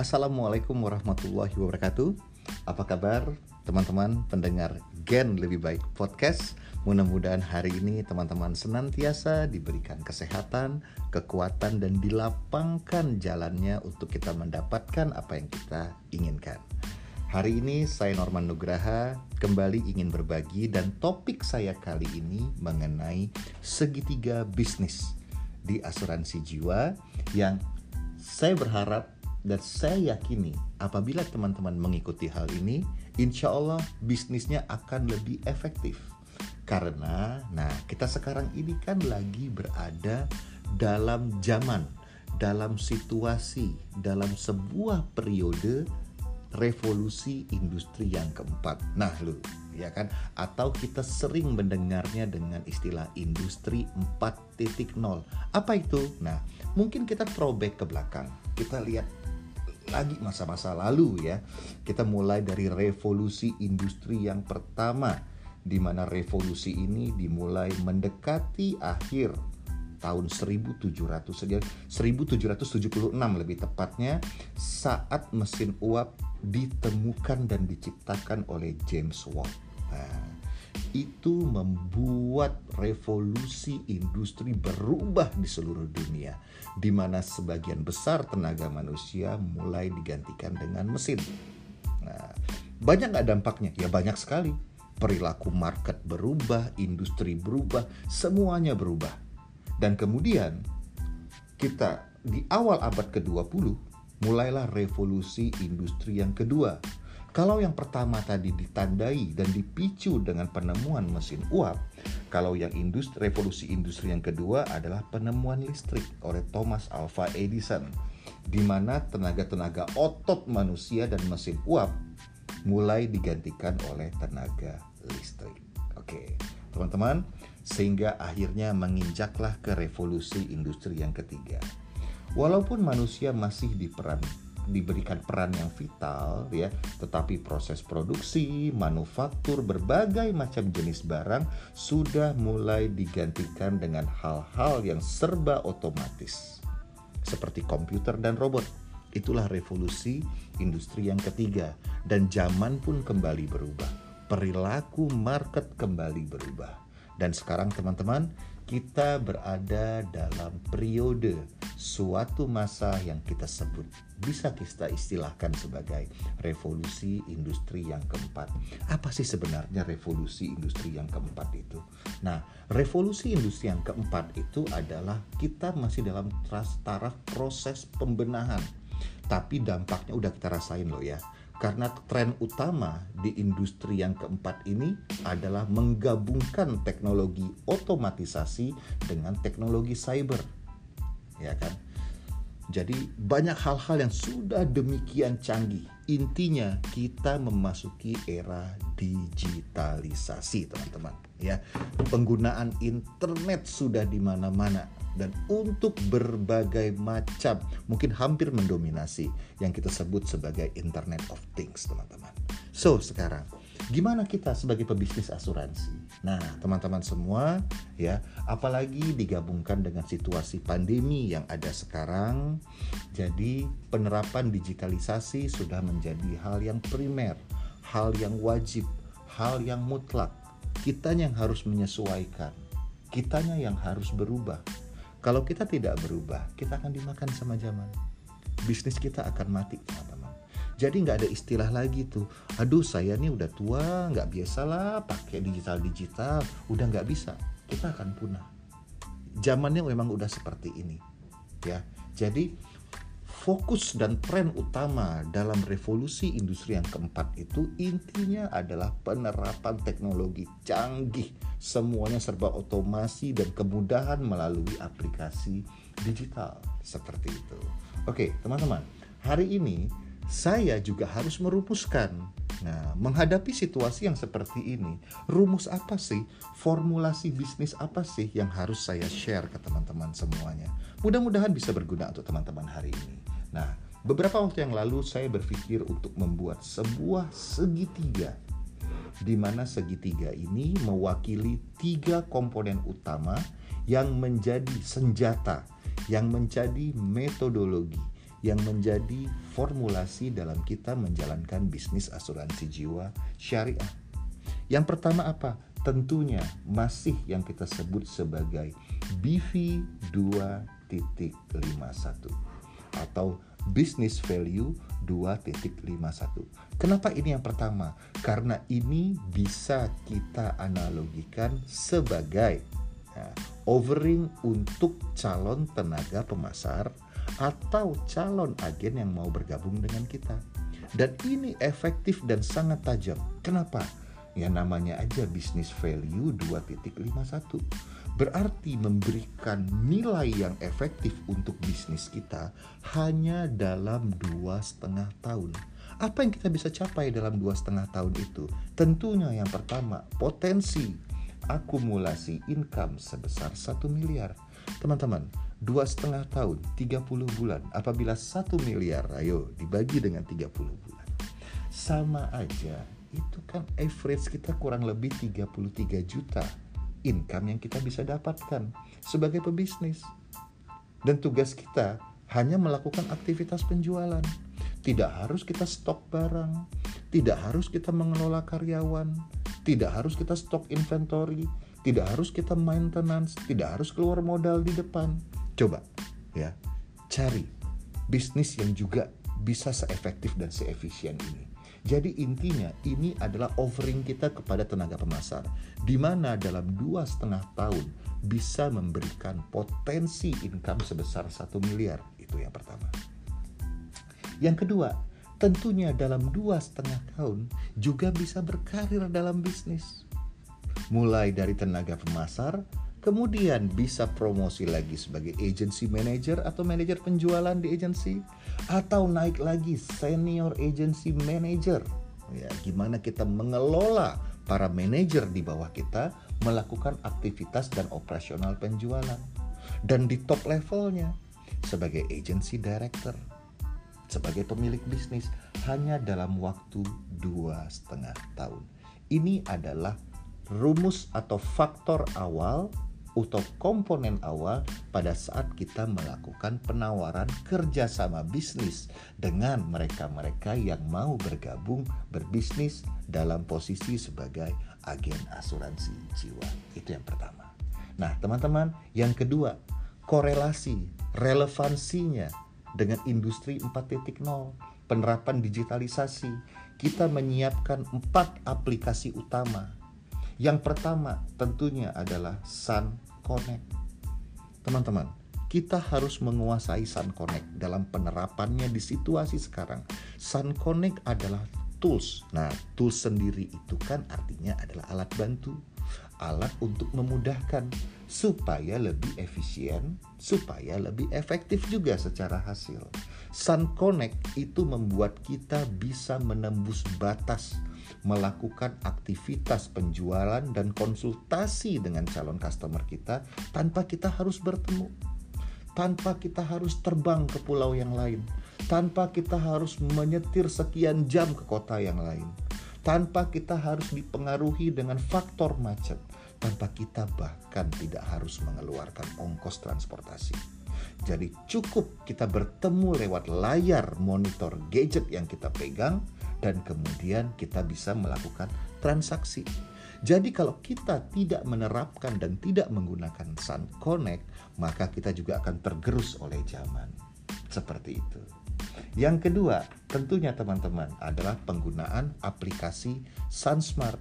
Assalamualaikum warahmatullahi wabarakatuh. Apa kabar teman-teman pendengar Gen Lebih Baik Podcast? Mudah-mudahan hari ini teman-teman senantiasa diberikan kesehatan, kekuatan, dan dilapangkan jalannya untuk kita mendapatkan apa yang kita inginkan. Hari ini saya Norman Nugraha kembali ingin berbagi dan topik saya kali ini mengenai segitiga bisnis di asuransi jiwa yang saya berharap dan saya yakini apabila teman-teman mengikuti hal ini, insya Allah bisnisnya akan lebih efektif. Karena, nah kita sekarang ini kan lagi berada dalam zaman, dalam situasi, dalam sebuah periode revolusi industri yang keempat. Nah, lu ya kan? Atau kita sering mendengarnya dengan istilah industri 4.0. Apa itu? Nah, mungkin kita throwback ke belakang. Kita lihat lagi masa-masa lalu ya. Kita mulai dari revolusi industri yang pertama di mana revolusi ini dimulai mendekati akhir tahun 1700 1776 lebih tepatnya saat mesin uap ditemukan dan diciptakan oleh James Watt. Nah, itu membuat revolusi industri berubah di seluruh dunia, di mana sebagian besar tenaga manusia mulai digantikan dengan mesin. Nah, banyak nggak dampaknya? Ya banyak sekali. Perilaku market berubah, industri berubah, semuanya berubah. Dan kemudian kita di awal abad ke-20 mulailah revolusi industri yang kedua kalau yang pertama tadi ditandai dan dipicu dengan penemuan mesin uap, kalau yang industri revolusi industri yang kedua adalah penemuan listrik oleh Thomas Alva Edison, di mana tenaga-tenaga otot manusia dan mesin uap mulai digantikan oleh tenaga listrik. Oke, teman-teman, sehingga akhirnya menginjaklah ke revolusi industri yang ketiga. Walaupun manusia masih diperan diberikan peran yang vital ya, tetapi proses produksi, manufaktur berbagai macam jenis barang sudah mulai digantikan dengan hal-hal yang serba otomatis seperti komputer dan robot. Itulah revolusi industri yang ketiga dan zaman pun kembali berubah. Perilaku market kembali berubah. Dan sekarang teman-teman, kita berada dalam periode suatu masa yang kita sebut bisa kita istilahkan sebagai revolusi industri yang keempat. Apa sih sebenarnya revolusi industri yang keempat itu? Nah, revolusi industri yang keempat itu adalah kita masih dalam taraf proses pembenahan. Tapi dampaknya udah kita rasain loh ya karena tren utama di industri yang keempat ini adalah menggabungkan teknologi otomatisasi dengan teknologi cyber. Ya kan? Jadi banyak hal-hal yang sudah demikian canggih. Intinya kita memasuki era digitalisasi, teman-teman. Ya, penggunaan internet sudah di mana-mana dan untuk berbagai macam mungkin hampir mendominasi yang kita sebut sebagai Internet of Things teman-teman. So sekarang gimana kita sebagai pebisnis asuransi? Nah teman-teman semua ya apalagi digabungkan dengan situasi pandemi yang ada sekarang, jadi penerapan digitalisasi sudah menjadi hal yang primer, hal yang wajib, hal yang mutlak. Kitanya yang harus menyesuaikan, kitanya yang harus berubah kalau kita tidak berubah, kita akan dimakan sama zaman. Bisnis kita akan mati, teman-teman. Jadi nggak ada istilah lagi tuh, aduh saya nih udah tua, nggak biasa lah pakai digital-digital, udah nggak bisa. Kita akan punah. Zamannya memang udah seperti ini. ya. Jadi fokus dan tren utama dalam revolusi industri yang keempat itu intinya adalah penerapan teknologi canggih. Semuanya serba otomasi dan kemudahan melalui aplikasi digital seperti itu. Oke, teman-teman, hari ini saya juga harus merumuskan. Nah, menghadapi situasi yang seperti ini, rumus apa sih, formulasi bisnis apa sih yang harus saya share ke teman-teman semuanya? Mudah-mudahan bisa berguna untuk teman-teman hari ini. Nah, beberapa waktu yang lalu saya berpikir untuk membuat sebuah segitiga di mana segitiga ini mewakili tiga komponen utama yang menjadi senjata, yang menjadi metodologi, yang menjadi formulasi dalam kita menjalankan bisnis asuransi jiwa syariah. Yang pertama apa? Tentunya masih yang kita sebut sebagai BV 2.51 atau business value 2.51. Kenapa ini yang pertama? Karena ini bisa kita analogikan sebagai ya, offering untuk calon tenaga pemasar atau calon agen yang mau bergabung dengan kita. Dan ini efektif dan sangat tajam. Kenapa? Ya namanya aja business value 2.51 berarti memberikan nilai yang efektif untuk bisnis kita hanya dalam dua setengah tahun. Apa yang kita bisa capai dalam dua setengah tahun itu? Tentunya yang pertama, potensi akumulasi income sebesar satu miliar. Teman-teman, dua setengah tahun, 30 bulan, apabila satu miliar, ayo dibagi dengan 30 bulan. Sama aja, itu kan average kita kurang lebih 33 juta income yang kita bisa dapatkan sebagai pebisnis. Dan tugas kita hanya melakukan aktivitas penjualan. Tidak harus kita stok barang, tidak harus kita mengelola karyawan, tidak harus kita stok inventory, tidak harus kita maintenance, tidak harus keluar modal di depan. Coba ya, cari bisnis yang juga bisa seefektif dan seefisien ini. Jadi intinya ini adalah offering kita kepada tenaga pemasar, di mana dalam dua setengah tahun bisa memberikan potensi income sebesar satu miliar. Itu yang pertama. Yang kedua, tentunya dalam dua setengah tahun juga bisa berkarir dalam bisnis. Mulai dari tenaga pemasar, kemudian bisa promosi lagi sebagai agency manager atau manajer penjualan di agency atau naik lagi senior agency manager. Ya gimana kita mengelola para manajer di bawah kita melakukan aktivitas dan operasional penjualan. Dan di top levelnya sebagai agency director sebagai pemilik bisnis hanya dalam waktu dua setengah tahun. Ini adalah rumus atau faktor awal atau komponen awal pada saat kita melakukan penawaran kerjasama bisnis dengan mereka-mereka yang mau bergabung berbisnis dalam posisi sebagai agen asuransi jiwa. Itu yang pertama. Nah, teman-teman, yang kedua, korelasi, relevansinya dengan industri 4.0, penerapan digitalisasi. Kita menyiapkan empat aplikasi utama yang pertama tentunya adalah Sun Connect. Teman-teman, kita harus menguasai Sun Connect dalam penerapannya di situasi sekarang. Sun Connect adalah tools. Nah, tools sendiri itu kan artinya adalah alat bantu, alat untuk memudahkan supaya lebih efisien, supaya lebih efektif juga secara hasil. Sun Connect itu membuat kita bisa menembus batas melakukan aktivitas penjualan dan konsultasi dengan calon customer kita tanpa kita harus bertemu, tanpa kita harus terbang ke pulau yang lain, tanpa kita harus menyetir sekian jam ke kota yang lain, tanpa kita harus dipengaruhi dengan faktor macet, tanpa kita bahkan tidak harus mengeluarkan ongkos transportasi. Jadi cukup kita bertemu lewat layar monitor gadget yang kita pegang dan kemudian kita bisa melakukan transaksi. Jadi kalau kita tidak menerapkan dan tidak menggunakan Sun Connect, maka kita juga akan tergerus oleh zaman. Seperti itu. Yang kedua, tentunya teman-teman adalah penggunaan aplikasi SunSmart.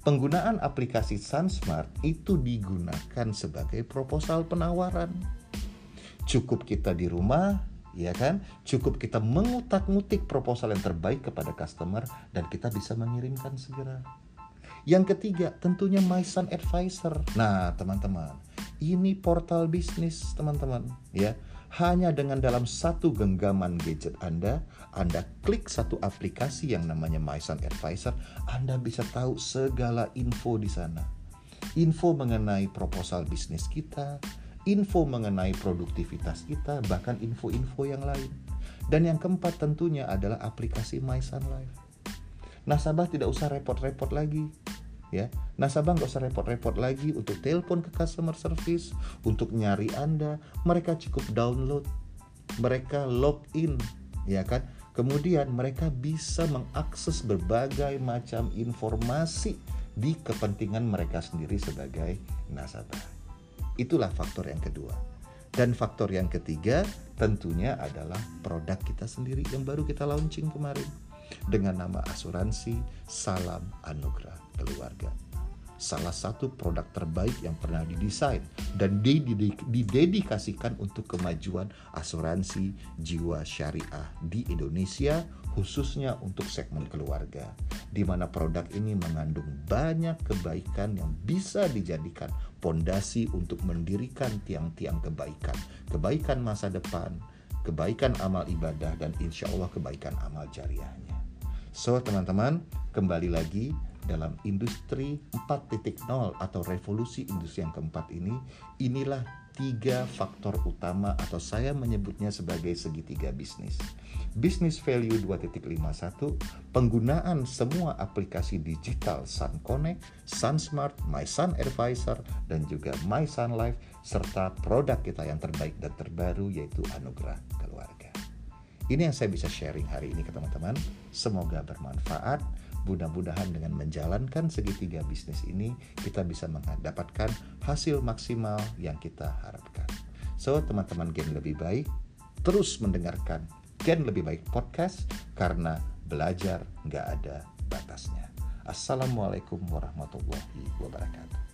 Penggunaan aplikasi SunSmart itu digunakan sebagai proposal penawaran. Cukup kita di rumah, ya kan? Cukup kita mengutak-ngutik proposal yang terbaik kepada customer dan kita bisa mengirimkan segera. Yang ketiga, tentunya My Sun Advisor. Nah, teman-teman, ini portal bisnis, teman-teman, ya. Hanya dengan dalam satu genggaman gadget Anda, Anda klik satu aplikasi yang namanya My Sun Advisor, Anda bisa tahu segala info di sana. Info mengenai proposal bisnis kita, info mengenai produktivitas kita, bahkan info-info yang lain. Dan yang keempat tentunya adalah aplikasi My Sun Life. Nasabah tidak usah repot-repot lagi, ya. Nasabah nggak usah repot-repot lagi untuk telepon ke customer service, untuk nyari Anda. Mereka cukup download mereka login, ya kan? Kemudian mereka bisa mengakses berbagai macam informasi di kepentingan mereka sendiri sebagai nasabah. Itulah faktor yang kedua. Dan faktor yang ketiga tentunya adalah produk kita sendiri yang baru kita launching kemarin dengan nama asuransi Salam Anugerah Keluarga salah satu produk terbaik yang pernah didesain dan didedikasikan untuk kemajuan asuransi jiwa syariah di Indonesia khususnya untuk segmen keluarga di mana produk ini mengandung banyak kebaikan yang bisa dijadikan pondasi untuk mendirikan tiang-tiang kebaikan. Kebaikan masa depan kebaikan amal ibadah dan insya Allah kebaikan amal jariahnya. So teman-teman kembali lagi dalam industri 4.0 atau revolusi industri yang keempat ini, inilah tiga faktor utama atau saya menyebutnya sebagai segitiga bisnis. Bisnis value 2.51, penggunaan semua aplikasi digital Sun Connect, Sun Smart, My Sun Advisor, dan juga My Sun Life, serta produk kita yang terbaik dan terbaru yaitu Anugerah Keluarga. Ini yang saya bisa sharing hari ini ke teman-teman. Semoga bermanfaat. Mudah-mudahan dengan menjalankan segitiga bisnis ini kita bisa mendapatkan hasil maksimal yang kita harapkan. So, teman-teman Gen Lebih Baik, terus mendengarkan Gen Lebih Baik Podcast karena belajar nggak ada batasnya. Assalamualaikum warahmatullahi wabarakatuh.